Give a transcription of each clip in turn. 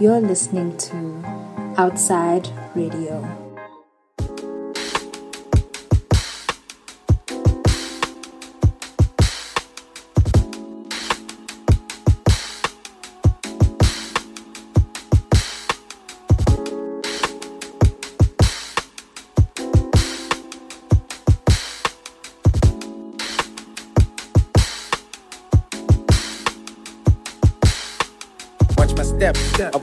You're listening to Outside Radio.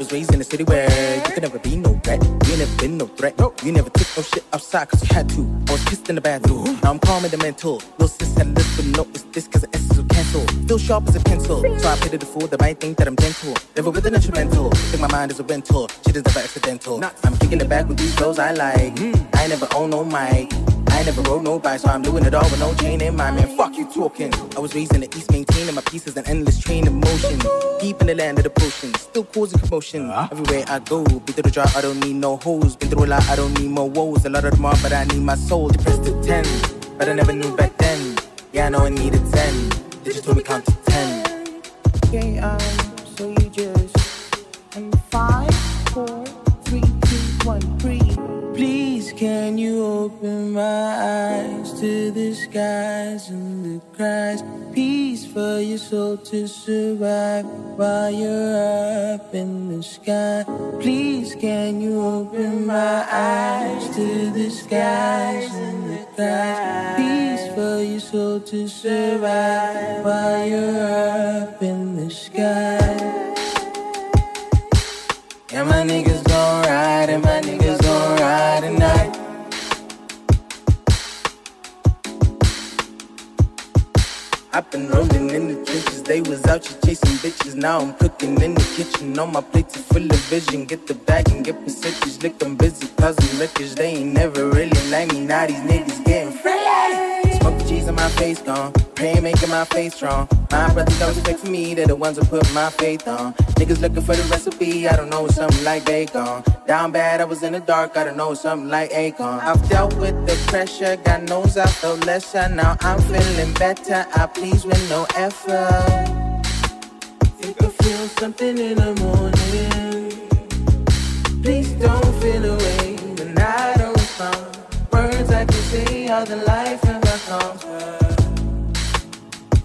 Was raised in a city where you could never be no rat. You never been no threat. You never took no shit outside cause you had to. I was pissed in the bathroom. Now I'm calm in the mental. No sis had this, but no, it's this cause the essence will cancel. Still sharp as a pencil. So I pity the fool that might think that I'm gentle. Never with an instrumental. Think my mind is a rental. Shit is never accidental. I'm kicking it back with these flows I like. Hmm. I never own no mic. I never rode no bike, so I'm doing it all with no chain in my man. Fuck you talking. I was raised in the east, maintaining my pieces, an endless train of motion. Deep in the land of the potion, still causing commotion. Uh-huh. Everywhere I go, been through the drought, I don't need no hoes. Been through a lot, I don't need more woes. A lot of them are, but I need my soul. Depressed to 10, but I never knew back then. Yeah, I know I needed 10. They just told me count to 10. Okay, um, so you just. And five, can you open my eyes to the skies and the cries? Peace for your soul to survive while you're up in the sky. Please, can you open my eyes to the skies and the cries? Peace for your soul to survive while you're up in the sky. Yeah, my niggas gon' ride and my I've been rolling in the trenches. They was out here chasing bitches. Now I'm cooking in the kitchen. On my plates are full of vision. Get the bag and get percentage. Lick them busy, causing lickers. They ain't never really like me. Now these niggas getting free. Cheese on my face gone. Pray making my face strong. My brothers don't respect for me. They're the ones who put my faith on. Niggas looking for the recipe. I don't know something like bacon. Down bad, I was in the dark. I don't know something like Akon. I've dealt with the pressure. God knows I felt lesser. Now I'm feeling better. I please with no effort. Think I feel something in the morning. Please don't feel away when I don't respond. Words I can say are the life in.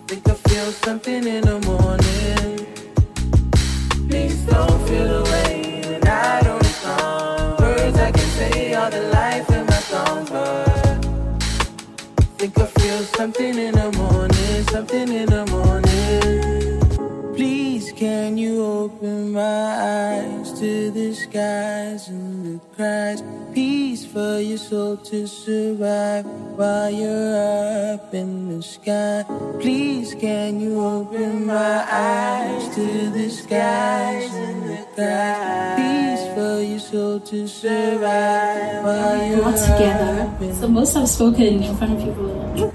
Think I feel something in the morning. Please don't feel away when I don't. Words I can say are the life in my think I feel something in the morning, something in the morning. Can you open my eyes to the skies and the cries? Peace for your soul to survive while you're up in the sky. Please, can you open my eyes to the skies and the cries? Peace for your soul to survive while you're All together. So most I've spoken in front of people.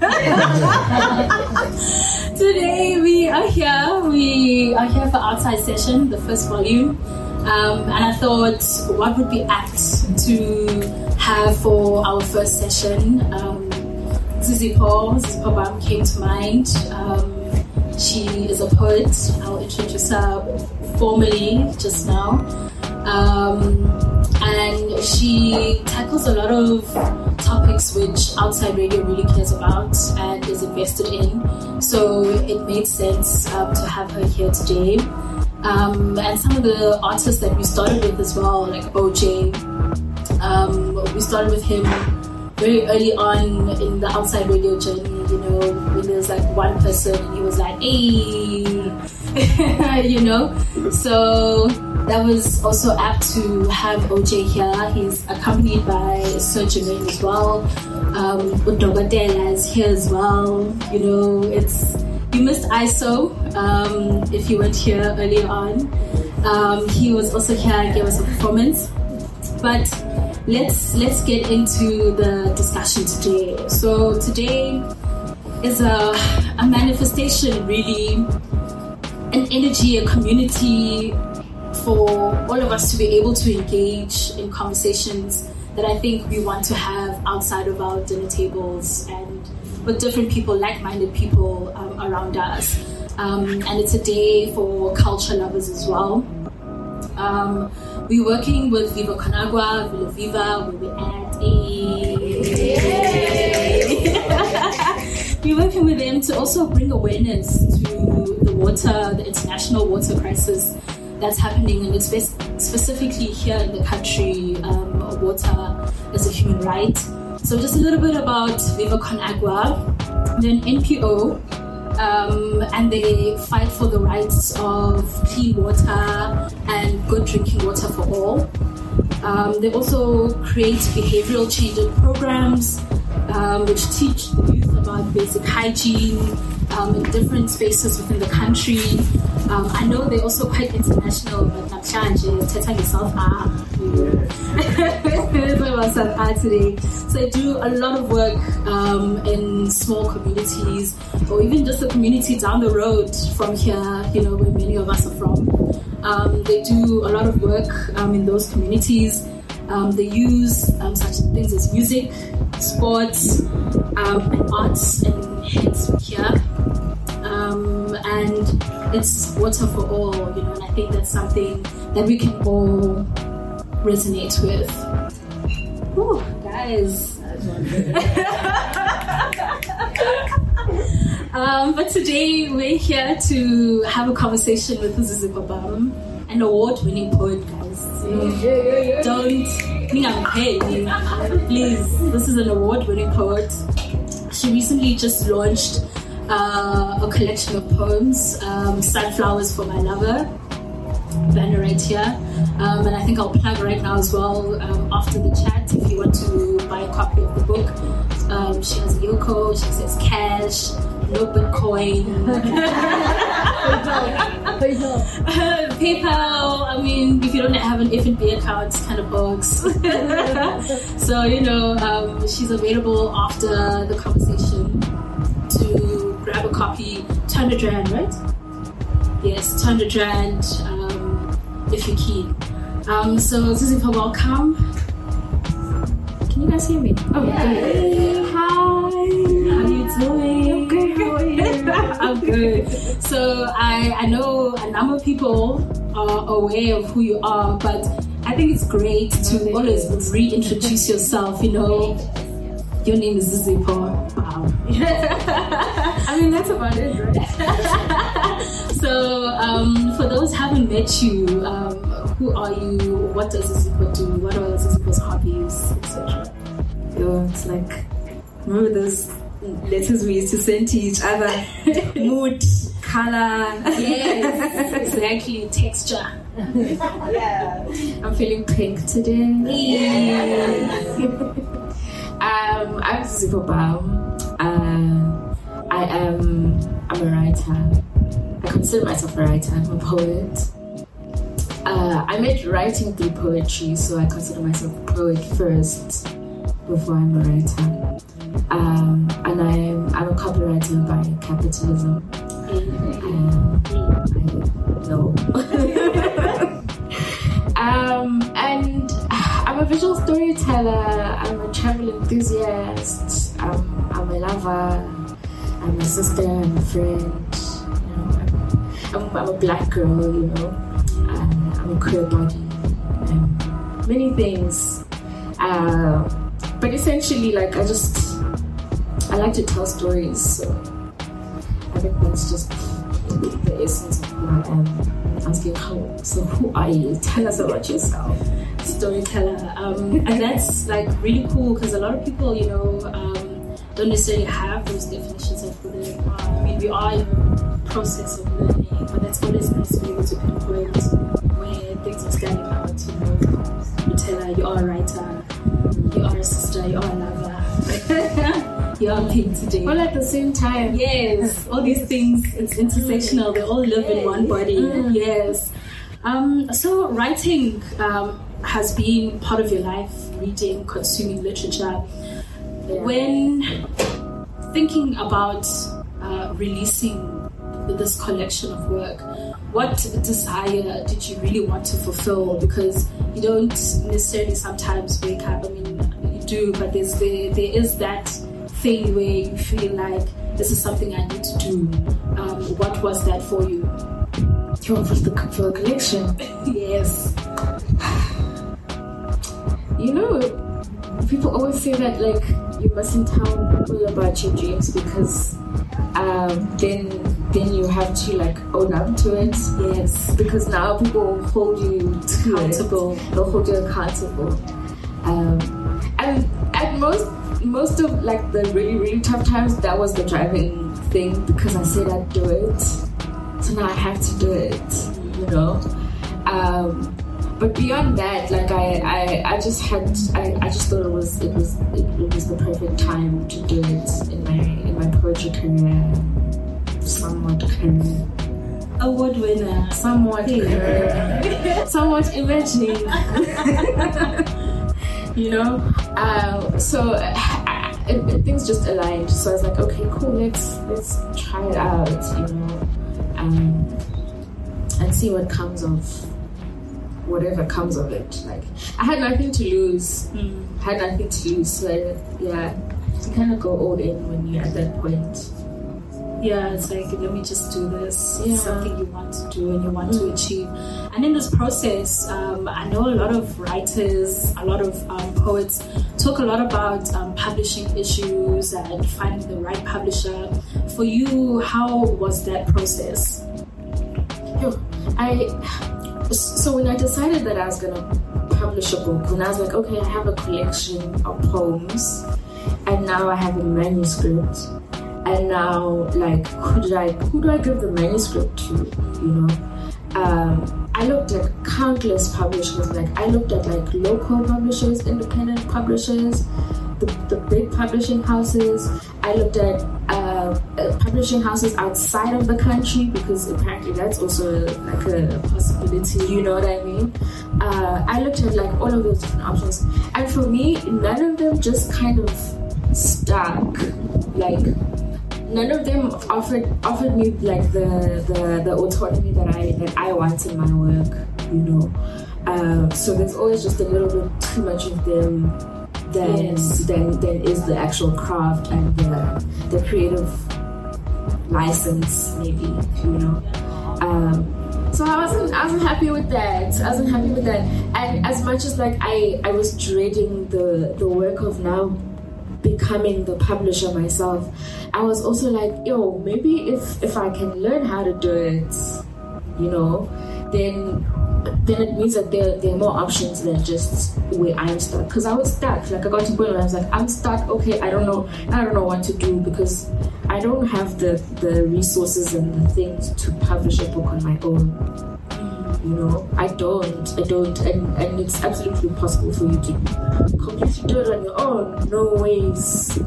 Today we are here. We are here for outside session, the first volume. Um, and I thought, what would be apt to have for our first session? Um, Zizipho, Zizi Paul came to mind. Um, she is a poet. I'll introduce her formally just now. Um, and she tackles a lot of topics which outside radio really cares about and is invested in. So it made sense um, to have her here today. Um, and some of the artists that we started with as well, like OJ, um, we started with him very early on in the outside radio journey. You know, when there was like one person was like, "Hey," you know. So that was also apt to have OJ here. He's accompanied by Sir Jermaine as well. Um, is here as well. You know, it's you missed ISO um, if you weren't here earlier on. Um, he was also here and gave us a performance. But let's let's get into the discussion today. So today is a, a manifestation, really, an energy, a community for all of us to be able to engage in conversations that I think we want to have outside of our dinner tables and with different people, like-minded people um, around us. Um, and it's a day for culture lovers as well. Um, we're working with Viva Con Agua, Villa Viva, where we're at. We're working with them to also bring awareness to the water, the international water crisis that's happening, and it's specifically here in the country, um, water is a human right. So just a little bit about Viva Con Agua. They're an NPO, um, and they fight for the rights of clean water and good drinking water for all. Um, they also create behavioral change programs um, which teach the youth about basic hygiene um, in different spaces within the country. Um, I know they're also quite international, but namhlanje thetha nge-South about South today. So I do a lot of work um, in small communities, or even just a community down the road from here, you know, where many of us are from. Um, they do a lot of work um, in those communities. They use such things as music, sports, um, and arts, and hence here. Um, and it's water for all, you know, and I think that's something that we can all resonate with. Whew, guys. um, but today we're here to have a conversation with Zizipho Bam, an award-winning poet, guys. Don't think I'm paying. Please, this is an award-winning poet. She recently just launched uh, a collection of poems, um, Sunflowers for My Lover, banner right here. Um, and I think I'll plug right now as well um, after the chat if you want to buy a copy of the book. Um, she has a Yoko, she says cash, no Bitcoin. PayPal, I mean, if you don't have an FNB account, it's kind of bugs. so, you know, um, she's available after the conversation to grab a copy. 200 Rand, right? Yes, 200 Rand um, if you're keen. Um, so, Zizi, welcome. Can you guys hear me? Oh, good. You good. I'm good. So I, I know a number of people are aware of who you are, but I think it's great to always reintroduce yourself. You know, your name is Paul. Wow. I mean, that's about it, right? so um, for those haven't met you, um, who are you? What does Zizipho do? What are Zizipho's hobbies, etc.? Yo, it's like, remember those letters we used to send to each other? Mood, color. Yes, exactly. Texture. Yeah. I'm feeling pink today. Um, I'm Susie Baum. Uh, I am. I'm a writer. I consider myself a writer. I'm a poet. Uh, I made writing through poetry, so I consider myself a poet first before I'm a writer. Um, and I'm I'm a copywriter by capitalism. Um, I know. um, and I'm a visual storyteller. I'm a travel enthusiast. I'm, I'm a lover. I'm a sister. I'm a friend. You know, I'm, I'm, I'm a black girl. You know, uh, I'm a queer body. Um, many things. Uh, but essentially, like I just I like to tell stories. So I think that's just the essence of who I am. Asking how, so who are you? Tell us about yourself. storyteller. Um, and that's like really cool because a lot of people, you know, um, don't necessarily have those definitions of who they are. I mean, we are in the process of learning, but that's always nice to be able to pinpoint where things are standing out. You know, you tell her you are a writer, you are a sister, you are a lover, you are pink today. All at the same time. Yes, all these things, it's intersectional. They all live in one body. Yes. Um, so writing um, has been part of your life, reading, consuming literature. When thinking about uh, releasing this collection of work, what desire did you really want to fulfill? Because you don't necessarily sometimes wake up. I mean, you do, but there's there, there is that thing where you feel like this is something I need to do. Um, what was that for you? Yo, for the for the collection. Yes. You know, people always say that like you mustn't tell people about your dreams because um, then then you have to like own up to it. Yes. Because now people hold you Accountable. They'll hold you accountable. Um, most of like the really really tough times, that was the driving thing because I said I'd do it. So now I have to do it. You know. Um, but beyond that, like I, I, I just had, I, I just thought it was, it was, it, it was the perfect time to do it in my, in my poetry career, somewhat career, Award winner. somewhat career, somewhat imagining, you know. Um, so uh, it, it- things just aligned. So I was like, okay, cool, let's let's try it out, you know, um, and see what comes of whatever comes of it. Like I had nothing to lose. I had nothing to lose. So yeah, you kind of go all in when you're at that point. Yeah, it's like let me just do this. Yeah. It's something you want to do and you want to achieve. And in this process, um, I know a lot of writers, a lot of um, poets talk a lot about um, publishing issues and finding the right publisher. For you, how was that process? I so when I decided that I was gonna publish a book, when I was like, okay, I have a collection of poems, and now I have a manuscript, and now like who do I who do I give the manuscript to? You know, um, I looked at countless publishers. Like I looked at like local publishers, independent publishers, the, the big publishing houses. I looked at uh, publishing houses outside of the country because apparently that's also like a possibility. You know what I mean? Uh, I looked at like all of those different options, and for me, none of them just kind of stuck. Like none of them offered offered me like the the, the autonomy that I that I want in my work. You know, uh, so there's always just a little bit too much of them than Yes. than than is the actual craft and the the creative license, maybe you know. Um, so I wasn't I wasn't happy with that. I wasn't happy with that. And as much as like I I was dreading the the work of now becoming the publisher myself, I was also like, yo, maybe if if I can learn how to do it, you know, then then it means that there, there are more options than just where I'm stuck. Because I was stuck. Like I got to a point where I was like, I'm stuck. Okay, I don't know. I don't know what to do because I don't have the the resources and the things to publish a book on my own. You know, I don't. I don't. And and it's absolutely possible for you to completely do it on your own. No ways.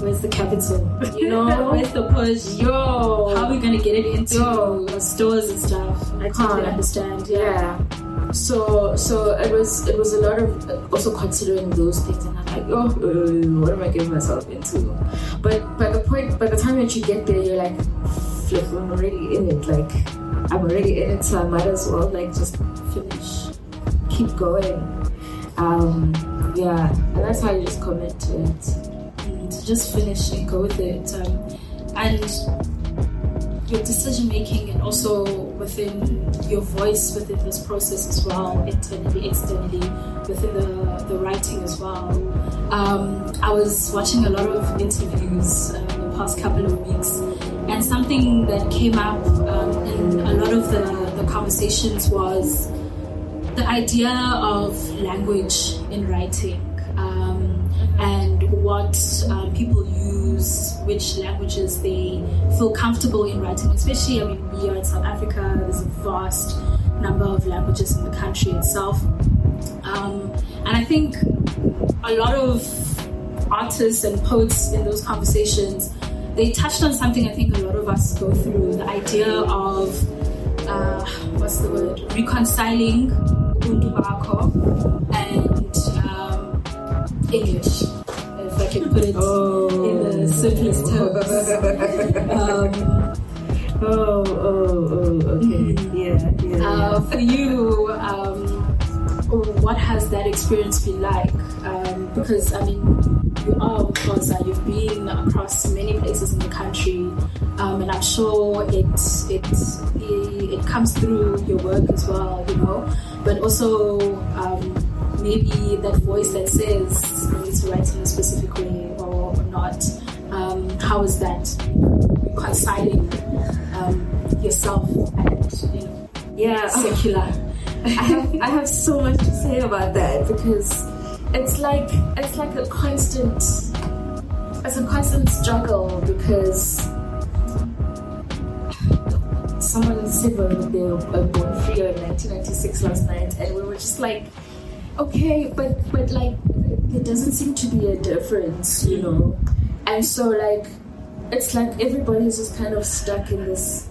Where's the capital? You know? Where's the push? Yo. How are we gonna get it into Yo. stores and stuff? I Huh. understand. yeah so so it was it was a lot of also considering those things and i'm like oh uh, what am i getting myself into but by the point by the time that you get there you're like flip i'm already in it like i'm already in it so i might as well like just finish keep going um yeah and that's how you just commit to it to just finish and go with it. Um, and your decision making, and also within your voice within this process as well, internally, externally, within the, the writing as well. Um, I was watching a lot of interviews um, the past couple of weeks, and something that came up of the, the conversations was the idea of language in writing um, and what um, people use, which languages they feel comfortable in writing. Especially, I mean, we are in South Africa. There's a vast number of languages in the country itself, um, and I think a lot of artists and poets in those conversations they touched on something I think a lot of us go through: the idea of uh, what's the word? Reconciling Ubuntu Bako and um, English, if I can put it in the simplest terms. Um, oh oh oh okay yeah yeah uh, for you, um, what has that experience been like? Um, because I mean, you are of course uh, you've been across many places in the country, um, and I'm sure it it it it comes through your work as well, you know. But also um, maybe that voice that says you need to write in a specific way or, or not. Um, how is that reconciling um, yourself and you know Yeah. secular? I have I have so much to say about that because it's like it's like a constant it's a constant struggle because someone said when they were born free in 1996 last night and we were just like okay but but like there doesn't seem to be a difference you know and so like it's like everybody's just kind of stuck in this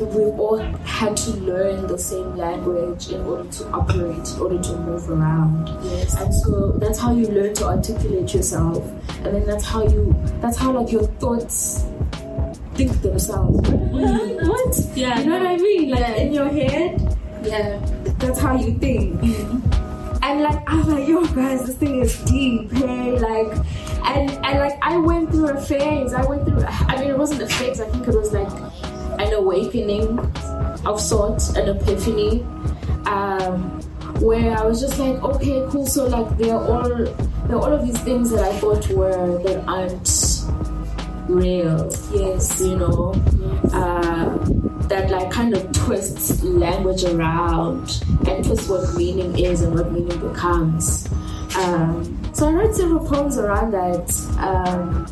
we've all had to learn the same language in order to operate, in order to move around. Yes. And so that's how you learn to articulate yourself. And then that's how you that's how like your thoughts think themselves. What? what? Yeah, You know what I mean? Like Yeah. in your head, Yeah. that's how you think. And like I'm like, yo guys, this thing is deep, hey, like and and like I went through a phase. I went through I mean it wasn't a phase, I think it was like an awakening of sorts, an epiphany. Um where I was just like, okay, cool, so like there are all there are all of these things that I thought were that aren't real. Yes. You know? Uh, that like kind of twists language around and twists what meaning is and what meaning becomes. Um, so I wrote several poems around that. Um,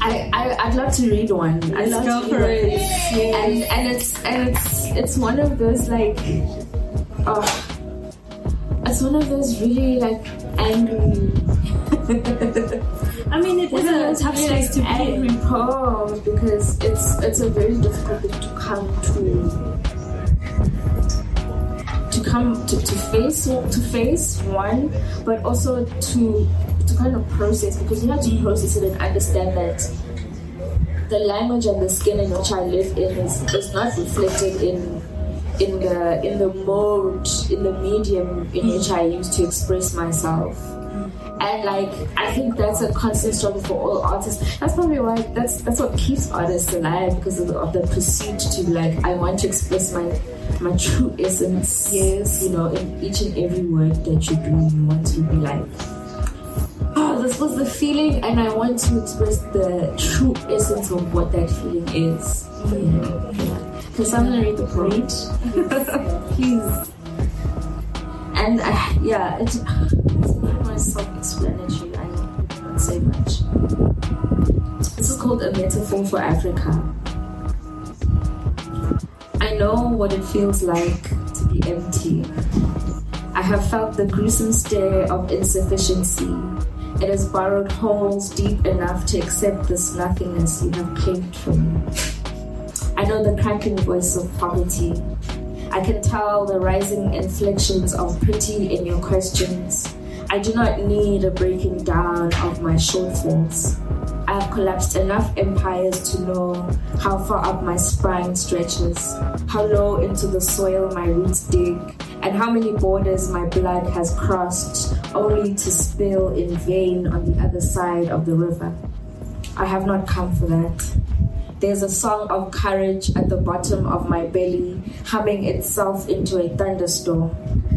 I, I I'd love to read one. I'd love go to for it. And and it's and it's it's one of those like oh it's one of those really like angry I mean, it is a tough space to be in. because it's it's a very difficult thing to come to to come to, to face to face one, but also to to kind of process because you have to process it and understand that the language and the skin in which I live in is, is not reflected in in the in the mode in the medium in which I use to express myself. And like I think that's a constant struggle for all artists. That's probably why that's that's what keeps artists alive because of the, of the pursuit to like I want to express my my true essence. Yes, you know, in each and every word that you do, you want to be like oh, this was the feeling, and I want to express the true essence of what that feeling is. Can someone read the poem? Please. And uh, yeah, it's, self-explanatory. I don't say much. This is called a metaphor for Africa. I know what it feels like to be empty. I have felt the gruesome stare of insufficiency. It has burrowed holes deep enough to accept this nothingness you have claimed from me. I know the cracking voice of poverty. I can tell the rising inflections of pity in your questions. I do not need a breaking down of my shortfalls. I have collapsed enough empires to know how far up my spine stretches, how low into the soil my roots dig, and how many borders my blood has crossed only to spill in vain on the other side of the river. I have not come for that. There's a song of courage at the bottom of my belly, humming itself into a thunderstorm.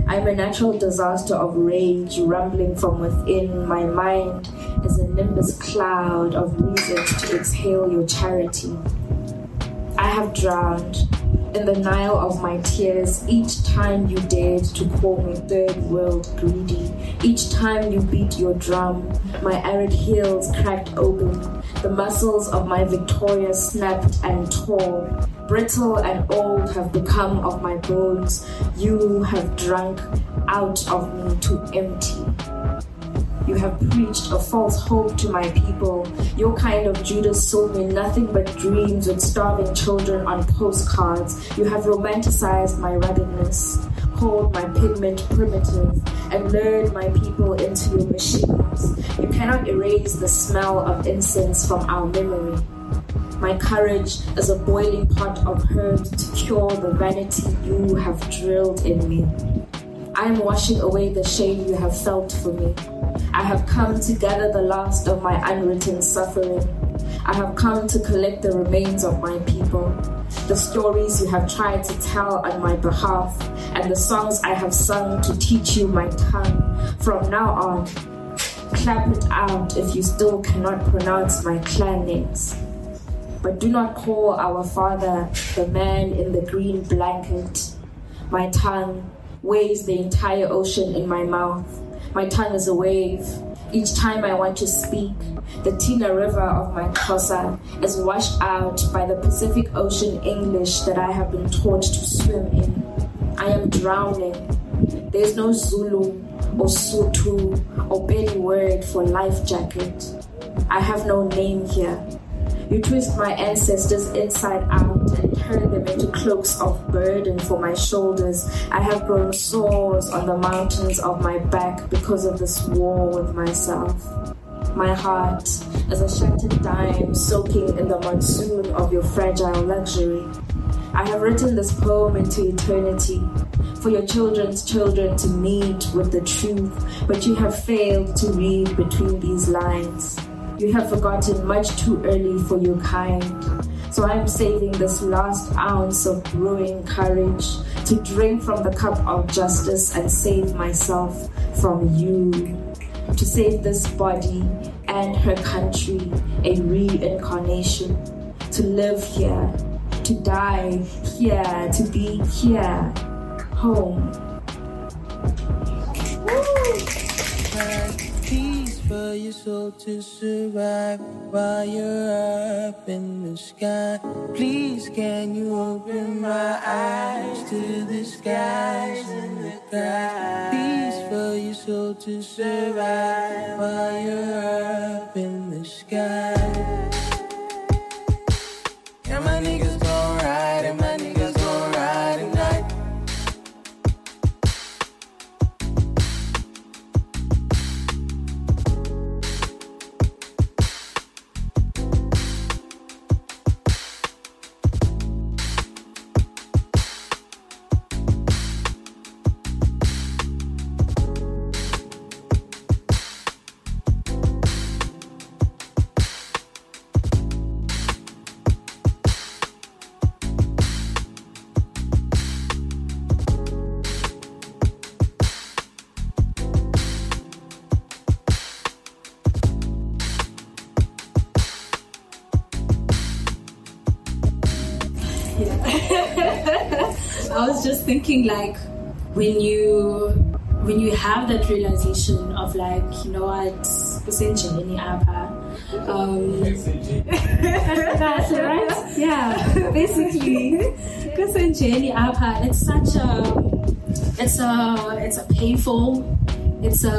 I'm a natural disaster of rage rumbling from within. My mind is a nimbus cloud of reasons to exhale your charity. I have drowned in the Nile of my tears each time you dared to call me third world greedy. Each time you beat your drum, my arid heels cracked open. The muscles of my Victoria snapped and tore. Brittle and old have become of my bones. You have drunk out of me to empty. You have preached a false hope to my people. Your kind of Judas sold me nothing but dreams with starving children on postcards. You have romanticized my ruggedness, called my pigment primitive, and lured my people into your machines. You cannot erase the smell of incense from our memory. My courage is a boiling pot of herbs to cure the vanity you have drilled in me. I am washing away the shame you have felt for me. I have come to gather the last of my unwritten suffering. I have come to collect the remains of my people. the stories you have tried to tell on my behalf, and the songs I have sung to teach you my tongue. From now on, clap it out if you still cannot pronounce my clan names. But do not call our father the man in the green blanket. My tongue weighs the entire ocean in my mouth. My tongue is a wave. Each time I want to speak, the Tina River of my Xhosa is washed out by the Pacific Ocean English that I have been taught to swim in. I am drowning. There's no Zulu or Sotho or Beni word for life jacket. I have no name here. You twist my ancestors inside out and turn them into cloaks of burden for my shoulders. I have grown sores on the mountains of my back because of this war with myself. My heart is a shattered dime soaking in the monsoon of your fragile luxury. I have written this poem into eternity for your children's children to meet with the truth, but you have failed to read between these lines. You have forgotten much too early for your kind. So I'm saving this last ounce of brewing courage to drink from the cup of justice and save myself from you. To save this body and her country a reincarnation. To live here, to die here, to be here, home. Peace for your soul to survive while you're up in the sky. Please, can you open my eyes to the skies and the skies? Peace for your soul to survive while you're up in the sky. Thinking like when you when you have that realization of like you know what kusenjeni apha um that's right yeah basically kusenjeni apha it's such a it's a it's a painful it's a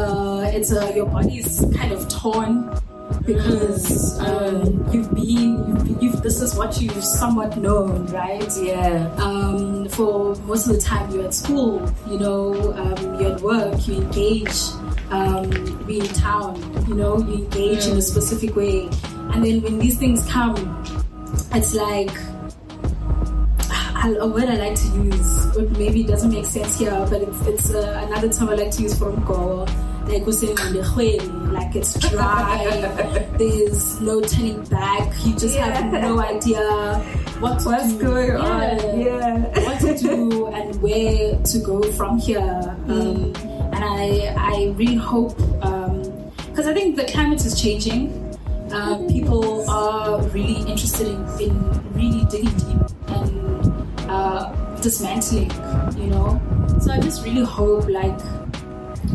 it's a your body's kind of torn because um, you've been you've, you've this is what you've somewhat known right Yeah. um, for most of the time you're at school, you know, um, you're at work, you engage, um, we in town, you know, you engage in a specific way. And then when these things come, it's like, a word I like to use, but maybe it doesn't make sense here, but it's, it's uh, another term I like to use for Mgogo. Like we're sitting on the say, like it's dry, there's no turning back, you just have no idea what What's going on? Yeah. what to do and where to go from here. Um, and I, I really hope, because I think the climate is changing. Uh, people are really interested in, in really digging deep and uh, dismantling, you know. So I just really hope like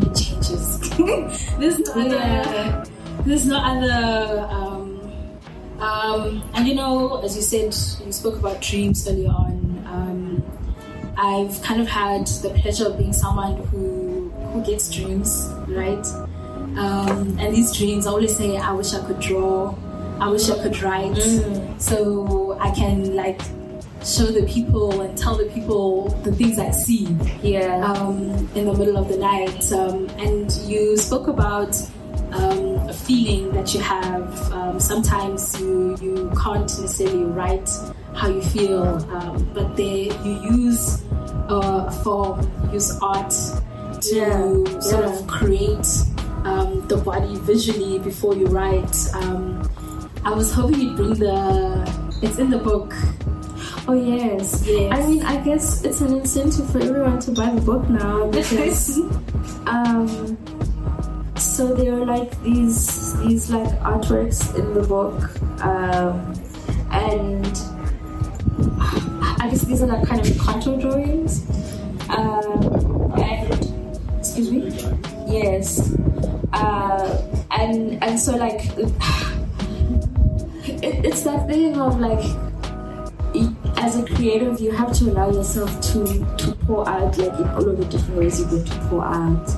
it changes. there's no other. There's no other. Um, um, and you know, as you said, you spoke about dreams earlier on. I've kind of had the pleasure of being someone who who gets dreams, right? Um, and these dreams, I always say, I wish I could draw, I wish I could write, so I can like show the people and tell the people the things I see Yeah. um, in the middle of the night. Um, and you spoke about um, a feeling that you have. Um, sometimes you you can't necessarily write how you feel, um, but they you use uh, a form, use art to Yeah, sort yeah. of create um, the body visually before you write. Um, I was hoping you'd bring the. It's in the book. Oh yes. Yes. I mean, I guess it's an incentive for everyone to buy the book now because, um, so there are like these these like artworks in the book, um, and I guess these are like kind of contour drawings, um, and excuse me, yes, uh, and and so like it, it's that thing of like as a creative, you have to allow yourself to to pour out like in all of the different ways you're going to pour out.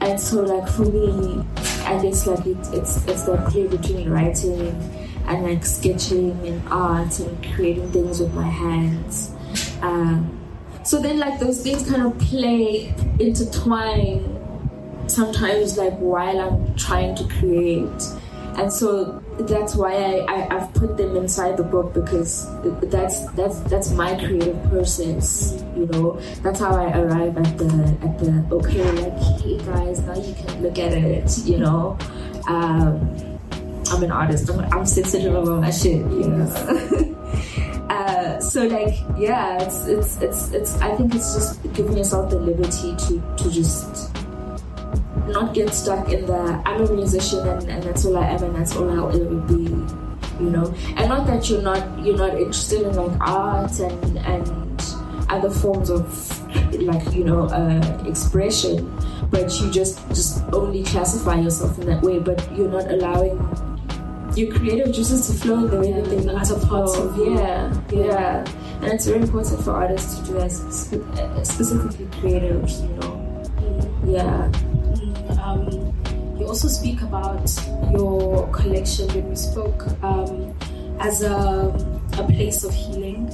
And so, like for me, I guess like it, it's it's that play between writing and like sketching and art and creating things with my hands. Um, so then, like those things kind of play intertwine. Sometimes, like while I'm trying to create, and so that's why I, I I've put them inside the book because that's that's that's my creative process. You know, that's how I arrive at the at the okay, like hey guys, now you can look at it. You know, um, I'm an artist. I'm, I'm sensitive about my shit. You know. Uh, so like yeah it's, it's it's it's i think it's just giving yourself the liberty to to just not get stuck in the I'm a musician and, and that's all I am and that's all I'll ever be, you know. And not that you're not you're not interested in like art and and other forms of like you know uh, expression, but you just just only classify yourself in that way. But you're not allowing your creative juices to flow the way that they need as to a part flow. of you. yeah, yeah, and it's very important for artists to do that, uh, specifically creatives, you know. Yeah. um, you also speak about your collection when we spoke um, as a, a place of healing,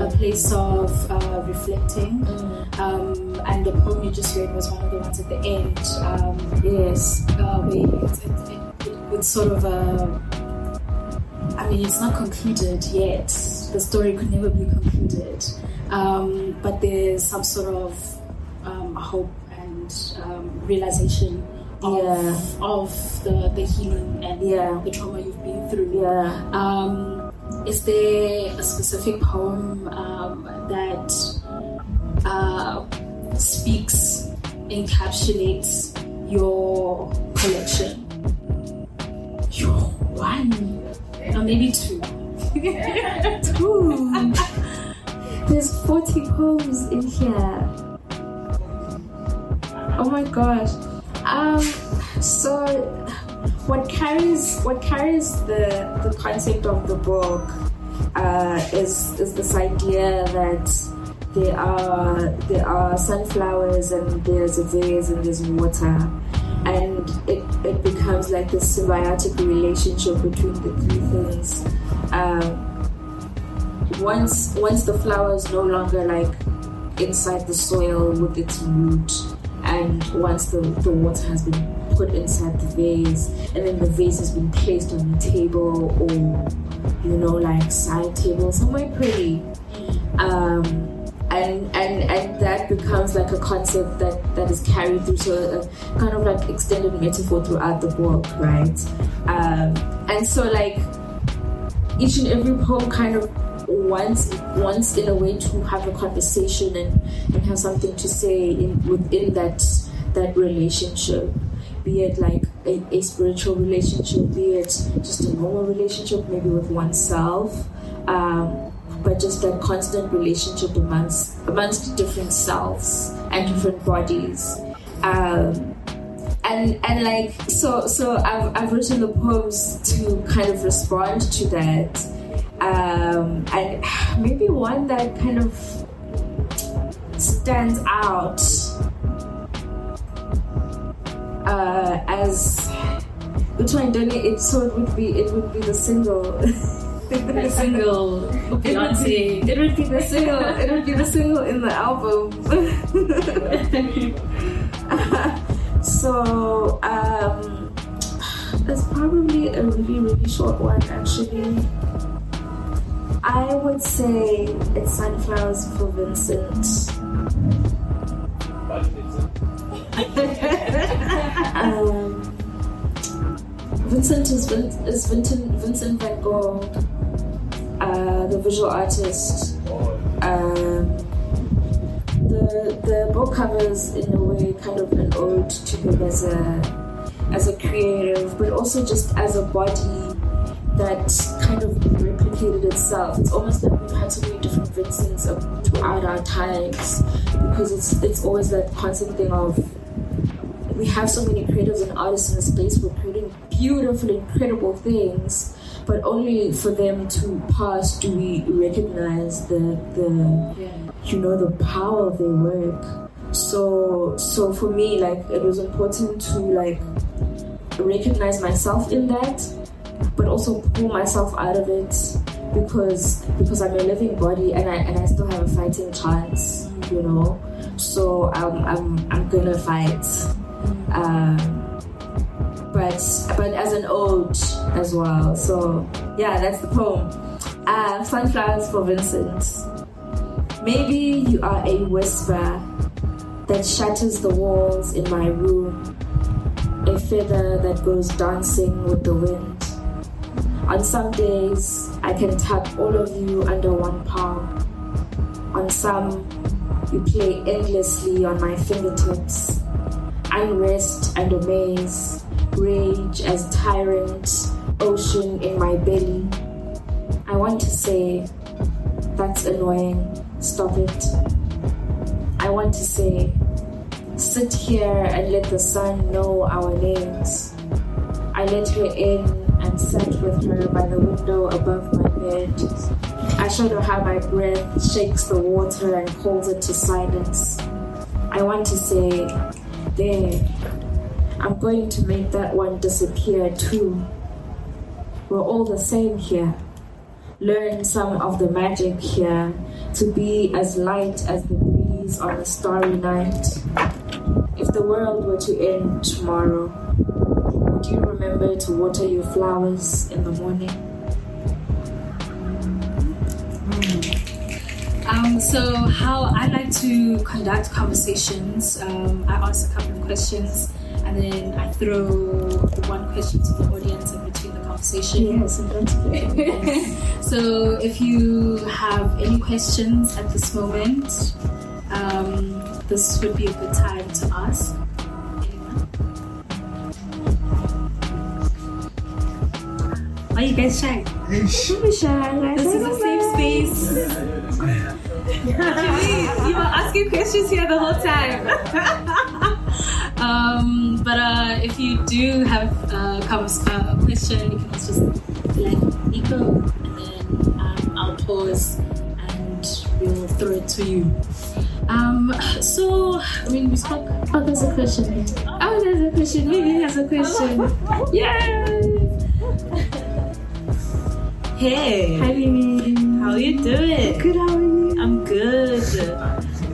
a place of uh, reflecting. Um, and the poem you just read was one of the ones at the end. Um, Yes. uh, it, it, it, it, it's sort of a. I mean, it's not concluded yet. The story could never be concluded. Um, but there's some sort of um, hope and um, realization of, Yeah. of the, the healing and Yeah. the trauma you've been through. Yeah. Um, is there a specific poem um, that uh, speaks, encapsulates your collection? Your one, or maybe two. Ooh. There's 40 poems in here. Oh my gosh. Um so what carries what carries the the concept of the book uh, is is this idea that there are there are sunflowers and there's a vase and there's water and it, it becomes like this symbiotic relationship between the three things. Um, once once the flower is no longer like inside the soil with its root and once the, the water has been put inside the vase and then the vase has been placed on the table or you know like side table somewhere pretty. Um, and and and that becomes like a concept that that is carried through so a kind of like extended metaphor throughout the book right? Um, and so like each and every poem kind of wants wants in a way to have a conversation and, and have something to say in within that that relationship. Be it like a, a spiritual relationship be it just a normal relationship maybe with oneself. Um, but just that constant relationship amongst amongst different selves and different bodies. Um, and and like so so I've, I've written the poems to kind of respond to that. Um, and maybe one that kind of stands out uh, as which one don't it so it would be it would be the single The single it would, be, Beyonce. it would be the single it would be the single in the album. So um it's probably a really really short one actually. I would say it's sunflowers for Vincent. Um, Vincent is, Vin- is Vincent, Vincent van Gogh, uh, the visual artist Um, the the book covers in a way kind of an ode to him as a as a creative, but also just as a body that kind of replicated itself. It's almost like we've had so many different Vincents throughout our times because it's it's always that constant thing of we have so many creatives and artists in the space who are creating beautiful, incredible things, but only for them to pass do we recognize the the Yeah. you know the power of their work. So so for me, like it was important to like recognize myself in that, but also pull myself out of it because because I'm a living body and I and I still have a fighting chance, you know. So I'm I'm I'm gonna fight. Um, but but as an ode as well. So yeah, that's the poem. Uh, Sunflowers for Vincent. Maybe you are a whisper that shatters the walls in my room, a feather that goes dancing with the wind. On some days, I can tap all of you under one palm. On some, you play endlessly on my fingertips. Unrest and amaze, rage as tyrant, ocean in my belly. I want to say, that's annoying, stop it. I want to say, sit here and let the sun know our names. I let her in and sat with her by the window above my bed. I showed her how my breath shakes the water and calls it to silence. I want to say, there, I'm going to make that one disappear too. We're all the same here. Learn some of the magic here to be as light as the breeze on a starry night. If the world were to end tomorrow, would you remember to water your flowers in the morning? Um, so how I like to conduct conversations, um, I ask a couple of questions and then I throw one question to the audience in between the conversation. Yes, and that's good. So if you have any questions at this moment, um, this would be a good time to ask. Anyone? Why are you guys shy? Don't be shy, guys. This is a safe space. You were asking questions here the whole time. um, but uh, if you do have uh, uh, a question, you can also just let me go, and then um, I'll pause and we'll throw it to you. Um, so, I mean, we spoke. Oh, there's a question. Oh, there's a question. Maybe has a question. Yay! Hey, Hi, Mimi. how you doing? Good, how are you? I'm good.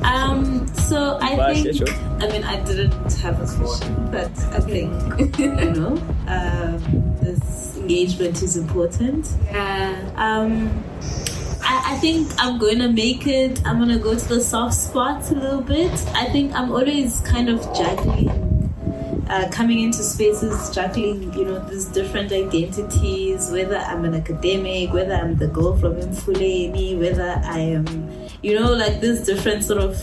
Um, so I think. I mean, I didn't have a question, but I think, you know, um, this engagement is important. Uh, Um, I, I think I'm going to make it, I'm going to go to the soft spots a little bit. I think I'm always kind of juggling uh, coming into spaces juggling, you know, these different identities, whether I'm an academic, whether I'm the girl from Mfuleni, whether I am, you know, like this different sort of.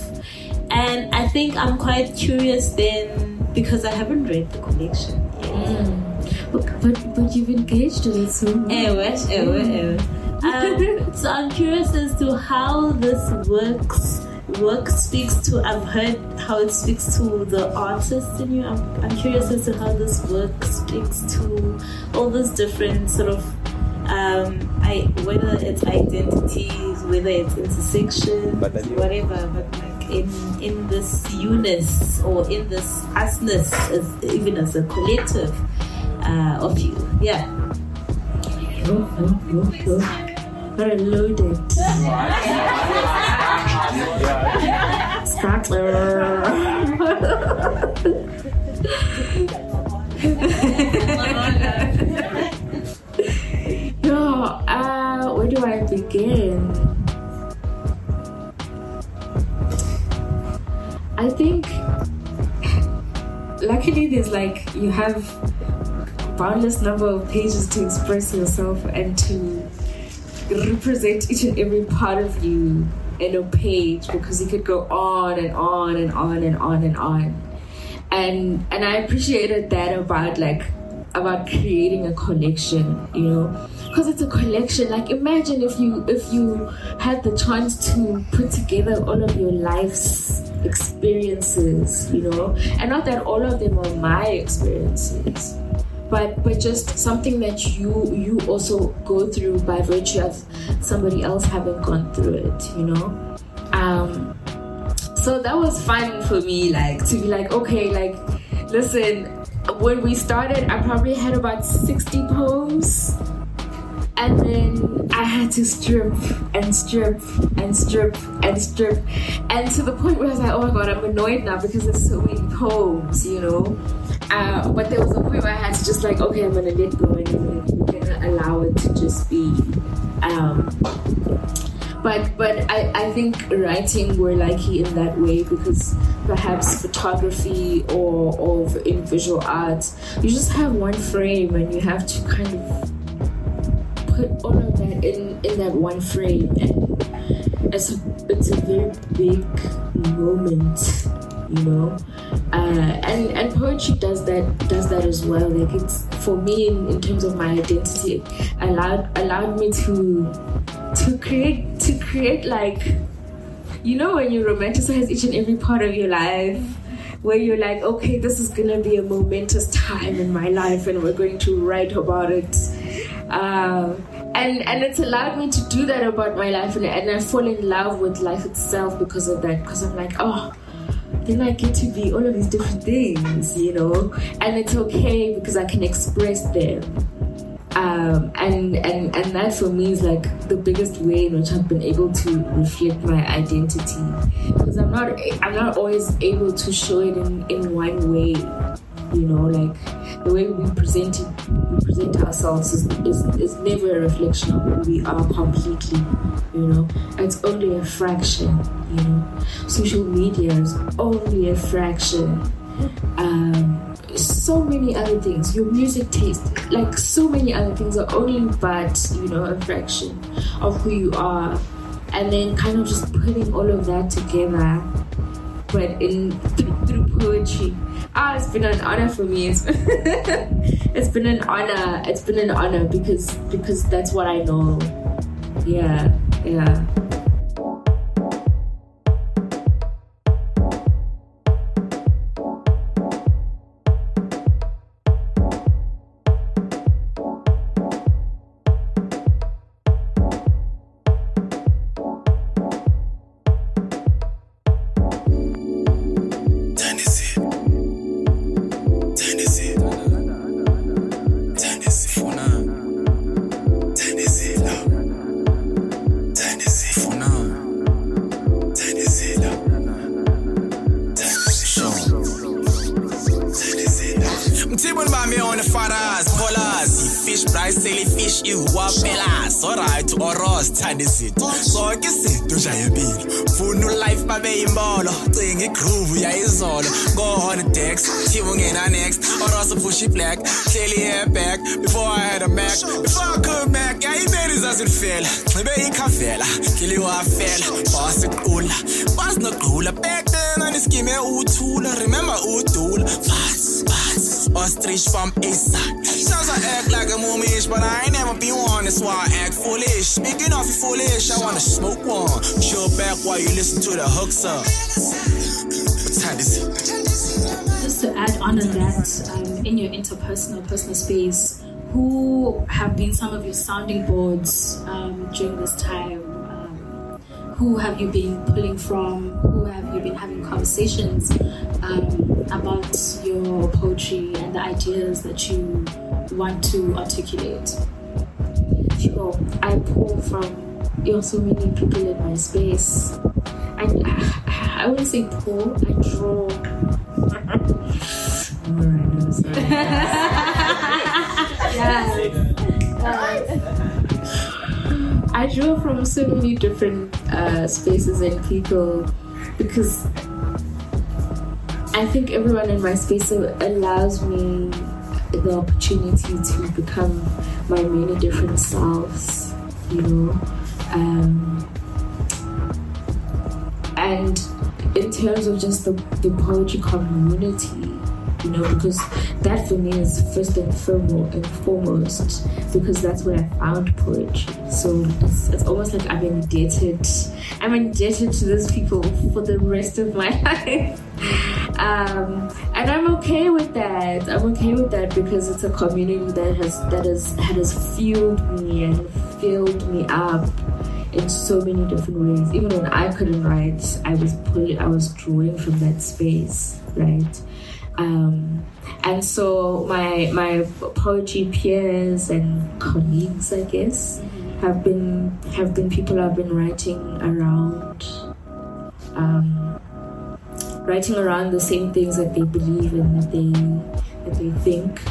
And I think I'm quite curious then because I haven't read the collection yet. But, but, but you've engaged in it so much. Ewe, ewe, ewe. Um, so I'm curious as to how this works. Work speaks to. I've heard how it speaks to the artist in you. I'm, I'm curious as to how this work speaks to all those different sort of, um, I whether it's identities, whether it's intersections, But whatever. But like in in this you-ness or in this usness, as, even as a collective uh, of you. Yeah. Very loaded. Uh, where do I begin? I think, luckily, there's like you have boundless number of pages to express yourself and to represent each and every part of you in a page because he could go on and on and on and on and on. And and I appreciated that about like about creating a collection, you know, because it's a collection. Like imagine if you if you had the chance to put together all of your life's experiences, you know, and not that all of them are my experiences, but but just something that you you also go through by virtue of somebody else having gone through it, you know. Um, so that was fun for me, like to be like, okay, like listen, when we started, I probably had about 60 poems. And then I had to strip and strip and strip and strip. And to the point where I was like, oh my god, I'm annoyed now because there's so many poems, you know? Uh, but there was a point where I had to just like, okay, I'm gonna let go and we're gonna allow it to just be. Um, but but I, I think writing we're lucky in that way because perhaps photography or or in visual arts you just have one frame and you have to kind of all of that in in that one frame and it's a, it's a very big moment you know? Uh, and and poetry does that does that as well. Like it's for me in, in terms of my identity it allowed allowed me to to create to create like you know when you romanticize each and every part of your life where you're like okay this is gonna be a momentous time in my life and we're going to write about it. Um, and and it's allowed me to do that about my life and, and I fall in love with life itself because of that because I'm like oh then I get to be all of these different things you know? And it's okay because I can express them. Um, and and and that for me is like the biggest way in which I've been able to reflect my identity. Because I'm not I'm not always able to show it in in one way you know? Like the way we present it we present ourselves is, is, is never a reflection of who we are completely you know. It's only a fraction you know. Social media is only a fraction. Um, so many other things. Your music taste like so many other things are only but you know a fraction of who you are. And then kind of just putting all of that together but in through, through poetry ah it's been an honor for me. It's, it's been an honor. It's been an honor because because that's what i know. Yeah yeah kili wafela, boss it ula. Was no back then, and uthula. Remember udula. Ostrich from. Sounds act like a but I ain't never been one, that's why I act foolish. Speaking of foolish, I wanna smoke one. Chill back while you listen to the hooks up. What time is it? Just to add on to that, um, in your interpersonal personal space, who have been some of your sounding boards um, during this time? Who have you been pulling from? Who have you been having conversations um, about your poetry and the ideas that you want to articulate? Sure, I pull from you know so many people in my space. I I, I wouldn't say pull, I draw. Alright, no, sorry. yeah. I draw from so many different uh, spaces and people because I think everyone in my space allows me the opportunity to become my many different selves, you know. Um, and in terms of just the, the poetry community you know, because that for me is first and foremost, because that's where I found poetry. So it's, it's almost like I'm indebted. I'm indebted to those people for the rest of my life. Um, and I'm okay with that. I'm okay with that because it's a community that has that has that has fueled me and filled me up in so many different ways. Even when I couldn't write, I was pulling, I was drawing from that space, right? Um, and so my my poetry peers and colleagues, I guess, mm-hmm. have been have been people I've been writing around, um, writing around the same things that they believe and that they that they think.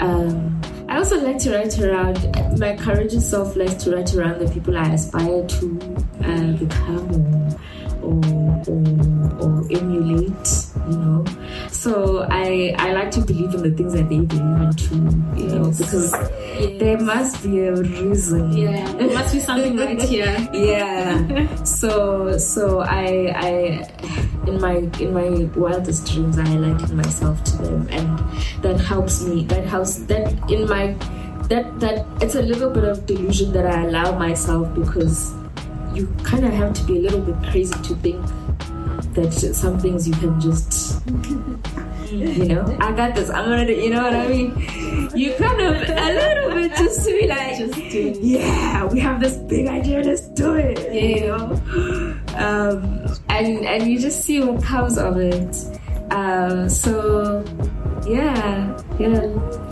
Um, I also like to write around my courageous self likes to write around the people I aspire to uh, become or, or, or emulate, you know. So I I like to believe in the things that they believe in too, you know, because yes. there must be a reason. Yeah, there must be something right here. yeah. so so I I in my in my wildest dreams I liken myself to them and that helps me that helps that in my that that it's a little bit of delusion that I allow myself because you kind of have to be a little bit crazy to think that some things you can just you know i got this. I'm gonna do you know what i mean? You kind of a little bit just to be like just yeah we have this big idea let's do it you know? Um, and and you just see what comes of it. Um, so yeah yeah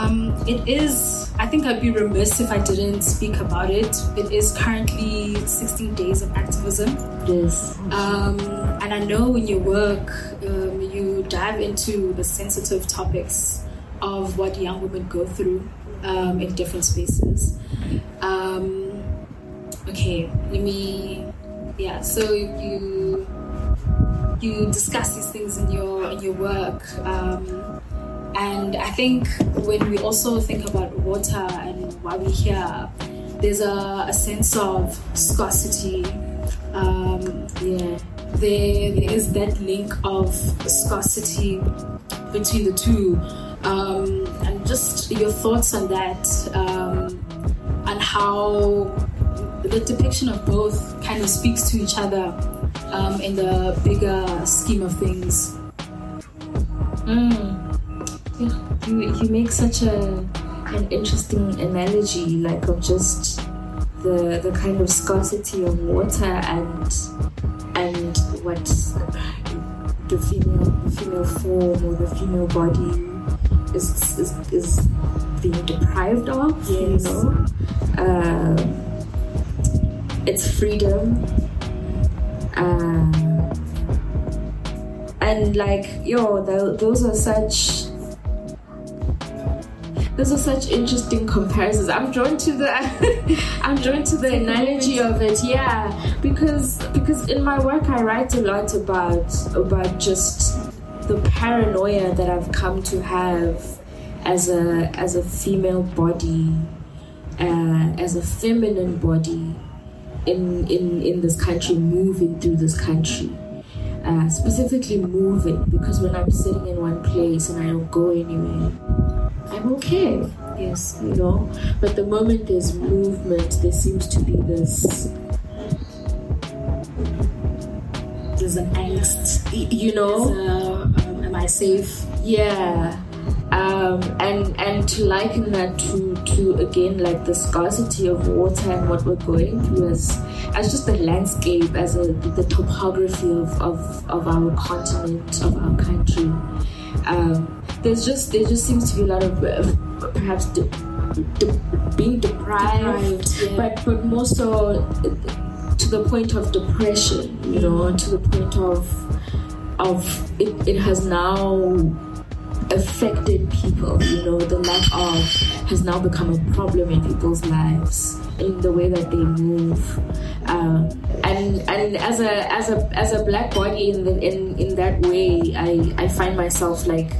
um, it is, I think I'd be remiss if I didn't speak about it. It is currently 16 days of activism. Yes. Um, and I know in your work, um, you dive into the sensitive topics of what young women go through um, in different spaces. Um, okay, let me, yeah, so you you discuss these things in your in your work um, and I think when we also think about water and why we're here, there's a, a sense of scarcity. Um, yeah, there, there is that link of scarcity between the two. Um, and just your thoughts on that um, and how the depiction of both kind of speaks to each other um, in the bigger scheme of things. Mm you you make such a an interesting analogy, like of just the the kind of scarcity of water and and what the female the female form or the female body is is, is being deprived of. Yes. You know, um, it's freedom. Uh, and like yo, those are such those are such interesting comparisons. I'm drawn to the I'm drawn to the analogy of it, yeah. Because because in my work I write a lot about about just the paranoia that I've come to have as a as a female body, uh, as a feminine body in in in this country, moving through this country. Uh, specifically moving because when I'm sitting in one place and I don't go anywhere, I'm okay. Yes, you know. But the moment there's movement, there seems to be this. There's an angst. You know. A, um, am I safe? Yeah. Um, and and to liken that to to again like the scarcity of water and what we're going through as as just the landscape as a the topography of, of, of our continent of our country um, there's just there just seems to be a lot of uh, perhaps de- de- being deprived, deprived yeah. but but more so uh, to the point of depression. You know, to the point of of it, it has now affected people. You know, the lack of has now become a problem in people's lives in the way that they move. Uh, and and as a as a as a black body in the, in in that way, I I find myself like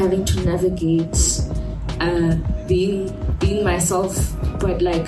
having to navigate uh, being being myself, but like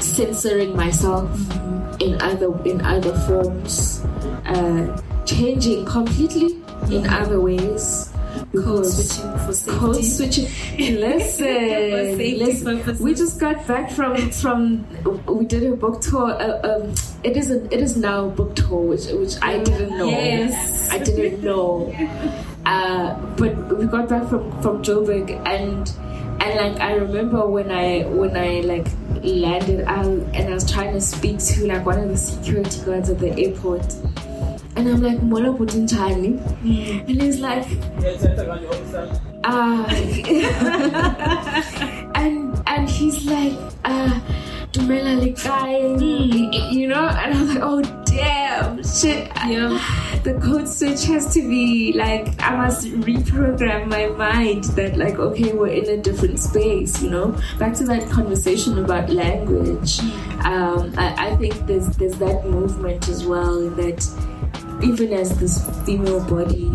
censoring myself mm-hmm. in other in other forms, uh, changing completely in other ways. Code Because switching for safety. code switching. Listen, listen. We just got back from from we did a book tour. Uh, um, it is a, it is now a book tour, which which I didn't know. Yes. I didn't know. Uh, but we got back from from Joburg and and like I remember when I when I like landed and I was trying to speak to like one of the security guards at the airport. And I'm like, Mola Putinchani. And he's like, uh, and and he's like, uh, Dumela Likai, you know? And I was like, oh damn, shit. The code switch has to be like, I must reprogram my mind that, like, okay, we're in a different space, you know? Back to that conversation about language. Um, I, I think there's, there's that movement as well, that even as this female body,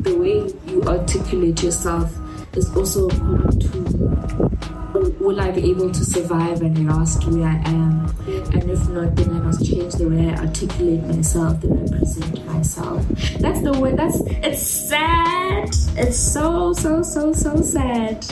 the way you articulate yourself is also important to will I be able to survive and last where I am? And if not, then I must change the way I articulate myself, the way I present myself. That's the way. That's it's sad. It's so so so so sad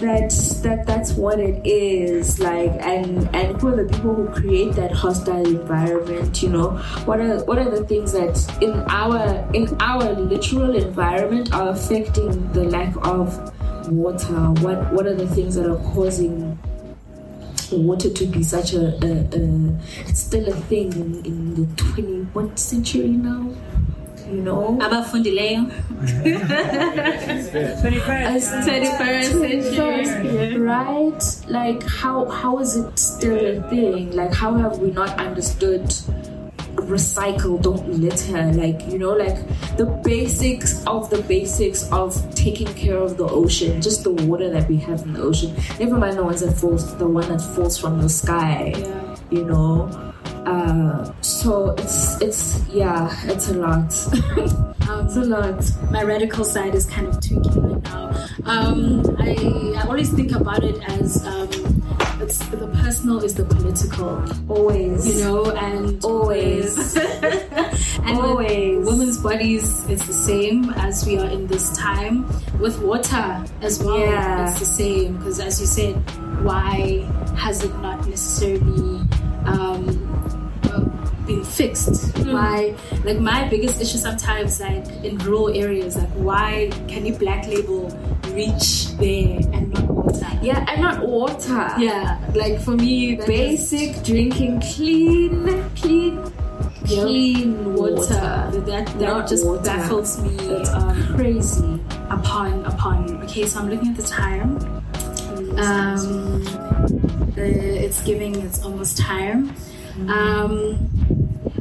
that that that's what it is like and and for the people who create that hostile environment you know what are what are the things that in our in our literal environment are affecting the lack of water what what are the things that are causing water to be such a, a, a still a thing in, in the 21st century now you know abafundileyo as 21st century. right? Like how how is it still a thing? Like how have we not understood recycle, don't litter? Like you know, like the basics of the basics of taking care of the ocean, just the water that we have in the ocean. Never mind the ones that falls, the one that falls from the sky. Yeah. You know. Uh, so it's it's yeah, it's a lot. it's a lot. my radical side is kind of tweaking right now. Um, I, I always think about it as um, it's the personal is the political, Always. you know, and Always. and Always. women's bodies, it's the same as we are in this time. With water as well, Yeah. it's the same because, as you said, why has it not necessarily um, fixed? Why, like my biggest issue sometimes, like in rural areas, like why can you black label reach there and not water? Yeah, and not water. Yeah, like for me, that just- Basic drinking clean, clean, Yep. clean water. water. That that Not just water. baffles me. That's um, crazy. upon upon. Okay, so I'm looking at the time. Um, uh, it's giving. It's almost time. Um,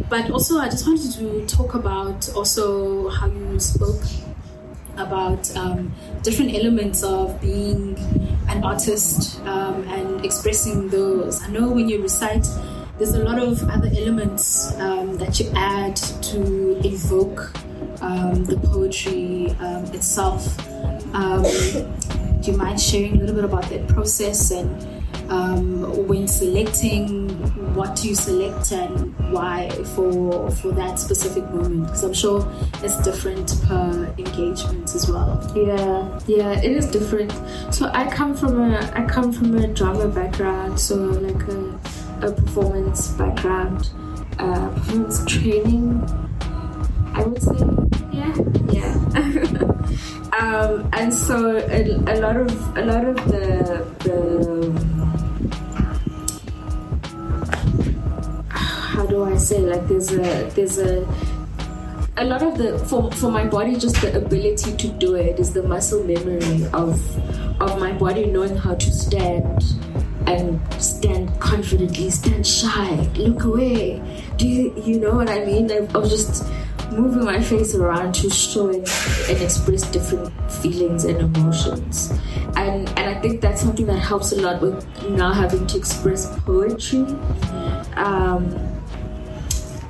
but also, I just wanted to talk about also how you spoke about um, different elements of being an artist um, and expressing those. I know when you recite, there's a lot of other elements um, that you add to evoke um, the poetry um, itself. Um, do you mind sharing a little bit about that process and um, when selecting what you select and why for for that specific moment? Because I'm sure it's different per engagement as well. Yeah, yeah, it is different. So I come from a I come from a drama background, so like a, a performance background, uh, performance training. I would say, yeah, yeah. um, and so a, a lot of a lot of the the do I say? Like there's a there's a a lot of the for for my body just the ability to do it is the muscle memory of of my body knowing how to stand and stand confidently stand shy look away. Do you you know what i mean? I, I was just moving my face around to show and, and express different feelings and emotions. And and i think that's something that helps a lot with now having to express poetry. Um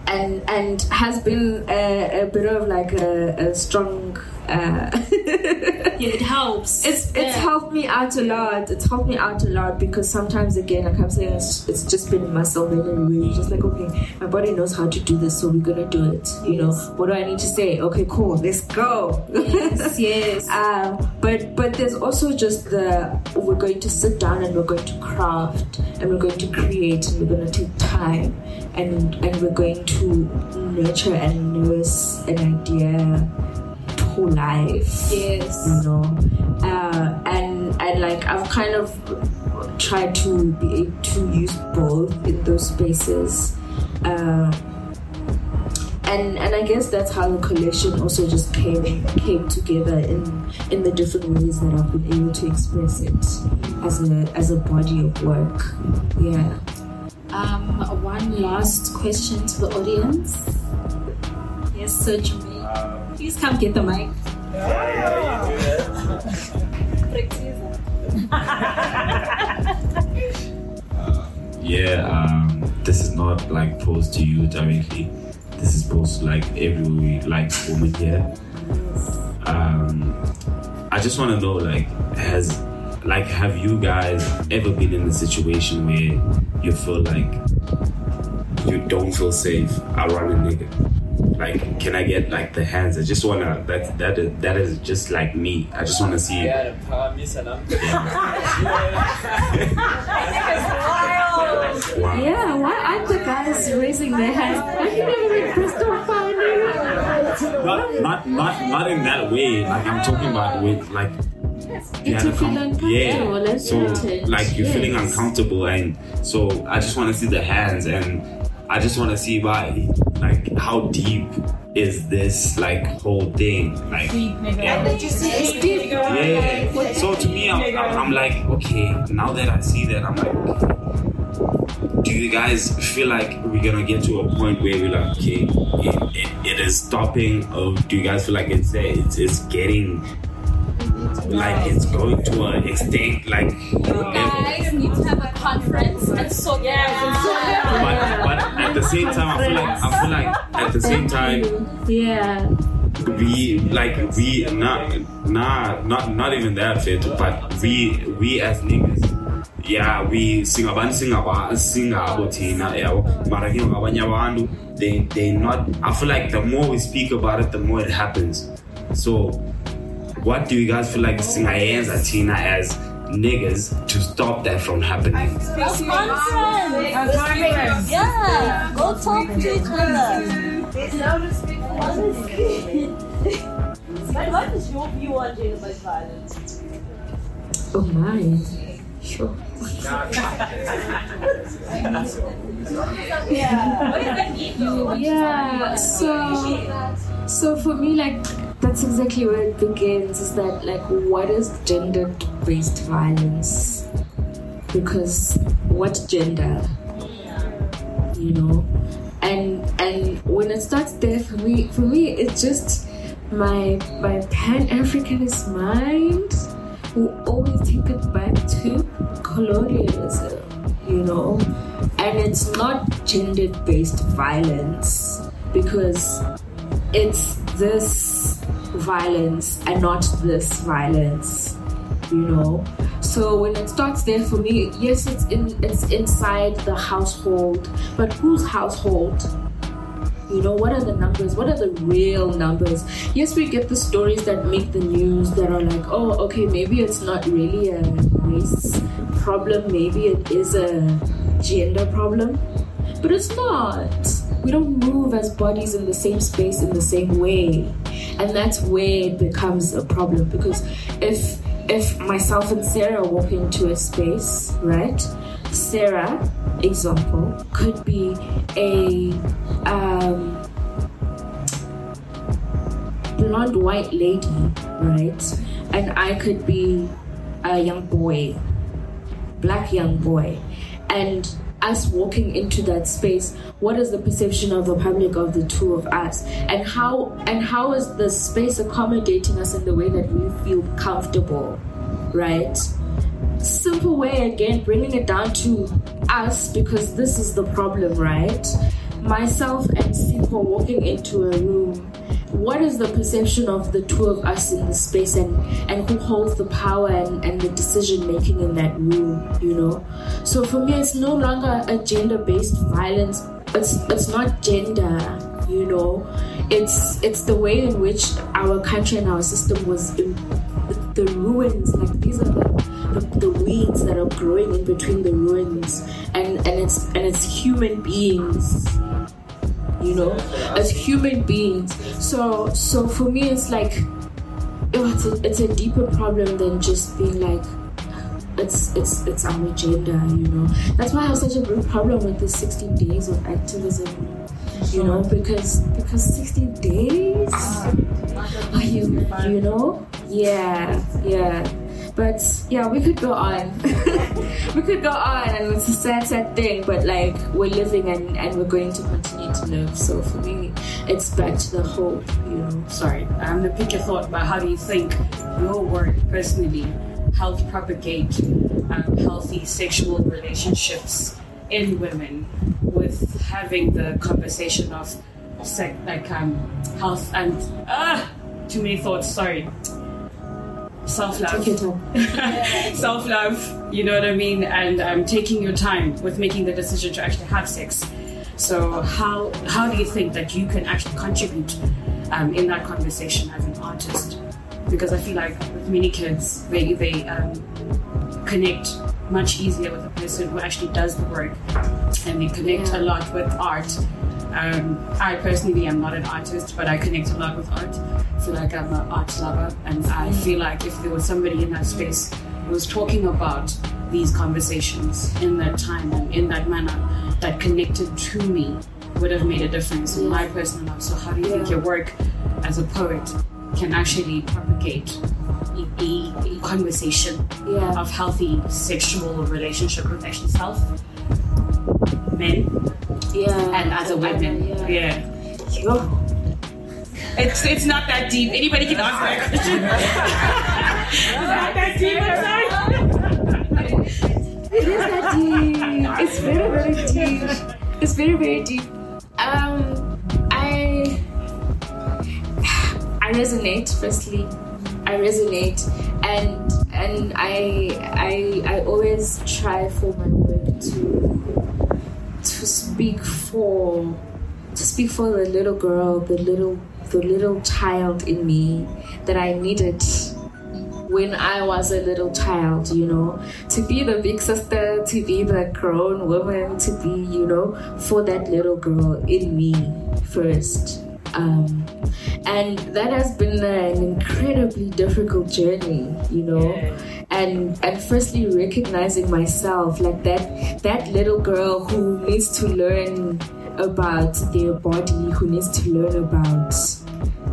and and has been a, a bit of like a, a strong Uh, Yeah, it helps. it's it's Yeah. helped me out a lot. It's helped me out a lot because sometimes again, like I'm saying, it's, it's just been muscle memory. You're just like, okay, my body knows how to do this, so we're gonna do it. You know, what do I need to say? Okay, cool, let's go. Yes, yes. Um, but but there's also just the we're going to sit down and we're going to craft and we're going to create and we're going to take time and and we're going to nurture and nurse an idea to life Yes. you know uh, and and like I've kind of tried to be to use both in those spaces uh, and and I guess that's how the collection also just came came together in in the different ways that I've been able to express it as a as a body of work yeah Um, one last question to the audience. Yes, Sir Jermaine. Please come get the mic. Yeah, um, this is not like posed to you directly. This is posed like every like woman here. Um, I just want to know, like, has like have you guys ever been in a situation where you feel like you don't feel safe around a nigga? Like, can I get like the hands? I just wanna that that is, that is just like me. I just wanna see. Ja, der Paramisa nam. Wow. yeah why aren't the guys raising their hands why you never been Christopher not not not not in that way. Like I'm talking about with like It's you feel uncomfortable, yeah. So like you're feeling Yes. uncomfortable, and so I just want to see the hands, and I just want to see why, like how deep is this like whole thing, like yeah. it's deep Yeah. So to me, I'm, I'm, I'm like, okay, now that I see that, I'm like, okay. Do you guys feel like we're gonna get to a point where we're like, okay, it, it, it is stopping, or do you guys feel like it's it's, it's getting like it's going to an extent like you Guys need to have a conference and so yeah. But, but at the same time, I feel like I feel like at the same time yeah. we like we not not not not even that fit but we we as niggas yeah we singabantu singaba singabo thina yabo mara ke ngabanye abantu they they not i feel like the more we speak about it the more it happens. So what do you guys feel like singayenza thina as niggas to stop that from happening Yeah, go talk to each other. What is your view on gender-based violence? oh my sure. Yeah. So so for me like that's exactly where it begins is that like what is gender based violence? Because what gender? You know? And and when it starts there for me for me it's just my my pan-africanist mind will always take it back to colonialism you know? And it's not gender-based violence because it's this violence and not this violence you know? So when it starts there for me yes it's in it's inside the household but whose household you know what are the numbers? What are the real numbers? Yes we get the stories that make the news that are like oh okay maybe it's not really a race problem maybe it is a gender problem. But it's not. We don't move as bodies in the same space in the same way. And that's where it becomes a problem because if if myself and sarah walk into a space right sarah example could be a um, blonde white lady right? And i could be a young boy black young boy. And us walking into that space what is the perception of the public of the two of us? And how and how is the space accommodating us in the way that we feel comfortable right simple way again bringing it down to us because this is the problem right? Myself and Sipho walking into a room. What is the perception of the two of us in this space and and who holds the power and, and the decision making in that room you know? So for me it's no longer a gender-based violence. It's it's not gender you know? It's it's the way in which our country and our system was in the, the ruins. Like these are the, the, the weeds that are growing in between the ruins. And and it's and it's human beings you know? As human beings. So so for me it's like oh, it's, a, it's a deeper problem than just being like it's it's it's our agenda you know? That's why i have such a big problem with the 16 days of activism you know? Because because 16 days? Ah. Are you you know? Yeah yeah but yeah we could go on we could go on and it's a sad sad thing but like we're living and and we're going to continue to live so for me it's back to the hope you know sorry um to pick your thought but how do you think your work personally helped propagate um, healthy sexual relationships in women with having the conversation of sex, like um, health and ah, too many thoughts. Sorry. Self love, self love. You know what I mean, and um, taking your time with making the decision to actually have sex. So how how do you think that you can actually contribute um, in that conversation as an artist? Because I feel like with many kids, they they um, connect much easier with a person who actually does the work and they connect yeah. a lot with art. Um, I personally am not an artist, but I connect a lot with art. I feel like I'm an art lover, and I feel like if there was somebody in that space who was talking about these conversations in that time and in that manner that connected to me, would have made a difference in my personal life. So, how do you think your work as a poet can actually propagate a, a conversation yeah. of healthy sexual relationship with actually self, men, yeah, and other women. Yeah. yeah. It's it's not that deep. Anybody can answer that question. it's not that deep. It is that deep. It's very very deep. It's very very deep. Um, I I resonate firstly I resonate and and I I I always try for my work to to speak for to speak for the little girl, the little the little child in me that I needed when I was a little child, you know, to be the big sister, to be the grown woman, to be, you know, for that little girl in me first. Um, and that has been an incredibly difficult journey, you know. And and firstly recognizing myself like that that little girl who needs to learn about their body, who needs to learn about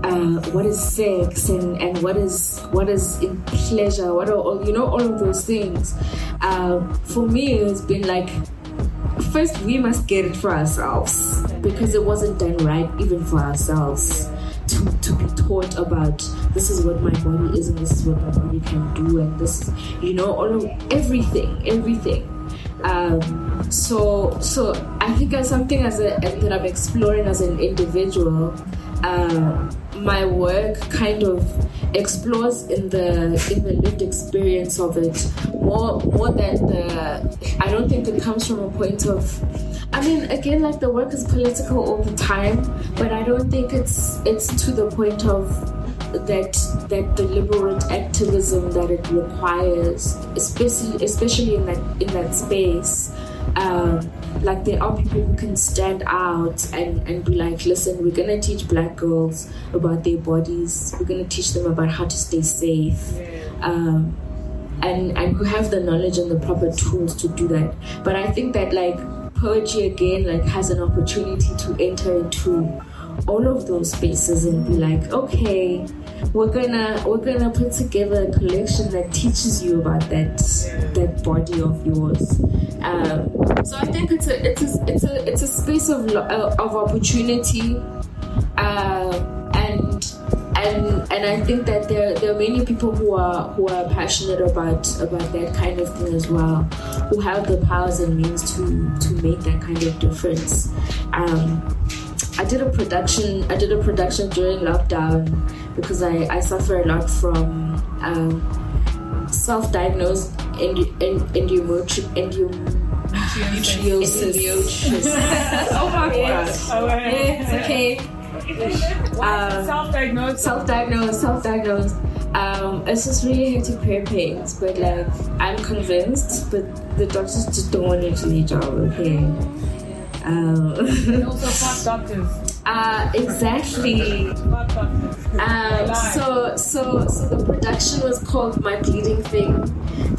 uh, what is sex and, and what is what is in pleasure, what are all you know all of those things. Uh, for me, it's been like first we must get it for ourselves. Because it wasn't done right even for ourselves. To, to be taught about this is what my body is and this is what my body can do and this you know all of everything everything. Um, so so I think as something as a that I'm exploring as an individual uh, my work kind of explores in the in the lived experience of it more more than the I don't think it comes from a point of I mean again like the work is political all the time but I don't think it's it's to the point of that that deliberate activism that it requires especially especially in that in that space. Um, like there are people who can stand out and, and be like, listen, we're gonna teach black girls about their bodies. We're gonna teach them about how to stay safe. Um, and and who have the knowledge and the proper tools to do that. But I think that like poetry again like has an opportunity to enter into all of those spaces and be like, okay, we're gonna we're gonna put together a collection that teaches you about that that body of yours. Um, so I think it's a it's a it's a it's a space of uh, of opportunity, uh, and and and I think that there there are many people who are who are passionate about about that kind of thing as well, who have the powers and means to to make that kind of difference. Um, I did a production. I did a production during lockdown because I, I suffer a lot from um, self-diagnosed endometriosis. oh my god. It's okay. Um, Self-diagnosed. self-diagnosed, self-diagnosed. Um, it's just really hectic prayer pains, but like I'm convinced, but the doctors just don't want to leave job. Okay. Um, also fuck doctors. uh, exactly. Um, so, so, so the production was called My Bleeding Thing,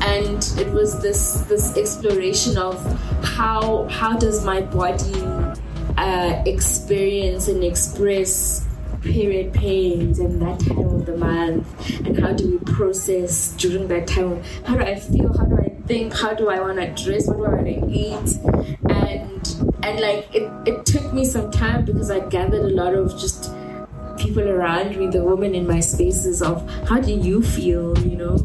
and it was this this exploration of how how does my body uh, experience and express period pains and that time of the month, and how do we process during that time? How do I feel? How do I think? How do I want to dress? What do I want to eat? And like it, it took me some time because I gathered a lot of just people around me, the women in my spaces of how do you feel, you know?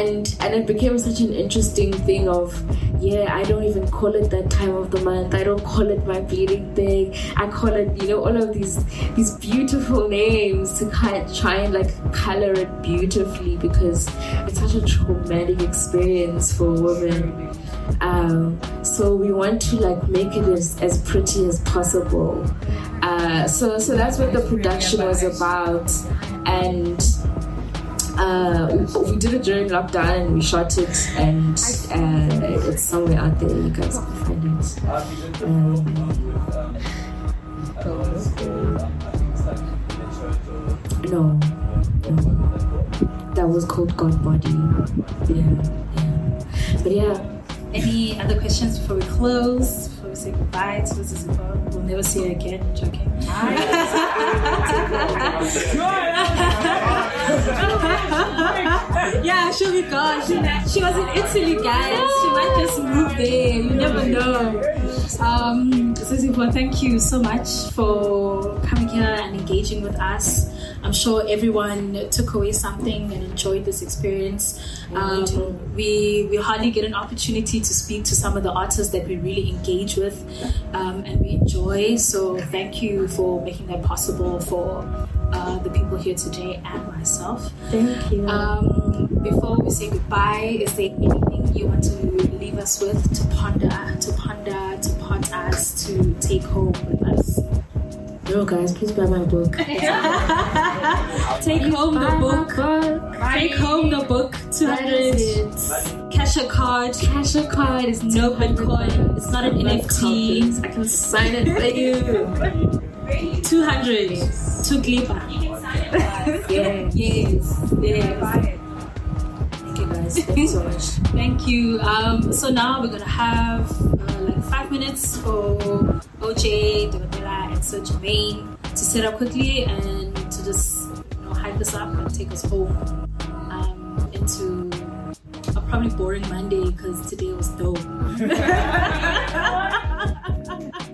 And and it became such an interesting thing of yeah, I don't even call it that time of the month. I don't call it my bleeding thing. I call it, you know, all of these these beautiful names to kind of try and like color it beautifully because it's such a traumatic experience for women. Um, so we want to like make it as, as pretty as possible. Uh, so so that's what the production was about, and uh, we, we did it during lockdown and we shot it, and uh, it's somewhere out there. You guys can find it. Um, no, no, that was called God Body. Yeah, yeah, but yeah. Any other questions before we close? Before we say goodbye to this We'll never see her again. Joking. yeah, she'll be gone. She, she was in Italy, guys. She might just move there. You never know. Um, Zizipho, thank you so much for coming here and engaging with us. I'm sure everyone took away something and enjoyed this experience. Um, we we hardly get an opportunity to speak to some of the artists that we really engage with um, and we enjoy. So thank you for making that possible for uh, the people here today and myself. Thank you. Um, before we say goodbye, is there anything you want to leave us with to ponder, to ponder, to pot us, to take home with us? No, guys, please buy my book. Take home the book. book. Take home the book. 200. Cash a card. Cash a card is No Bitcoin. It's not an NFT. I can sign it for you. 200. To Gliba. Yeah. Yes. Yes. Thank you guys. Thank you so much. Thank you. Um, so now we're gonna have uh, like five minutes for OJ, Dogabella, and Sir Jermaine to set up quickly and to just you know hype us up and take us home um, into a probably boring Monday because today was dope.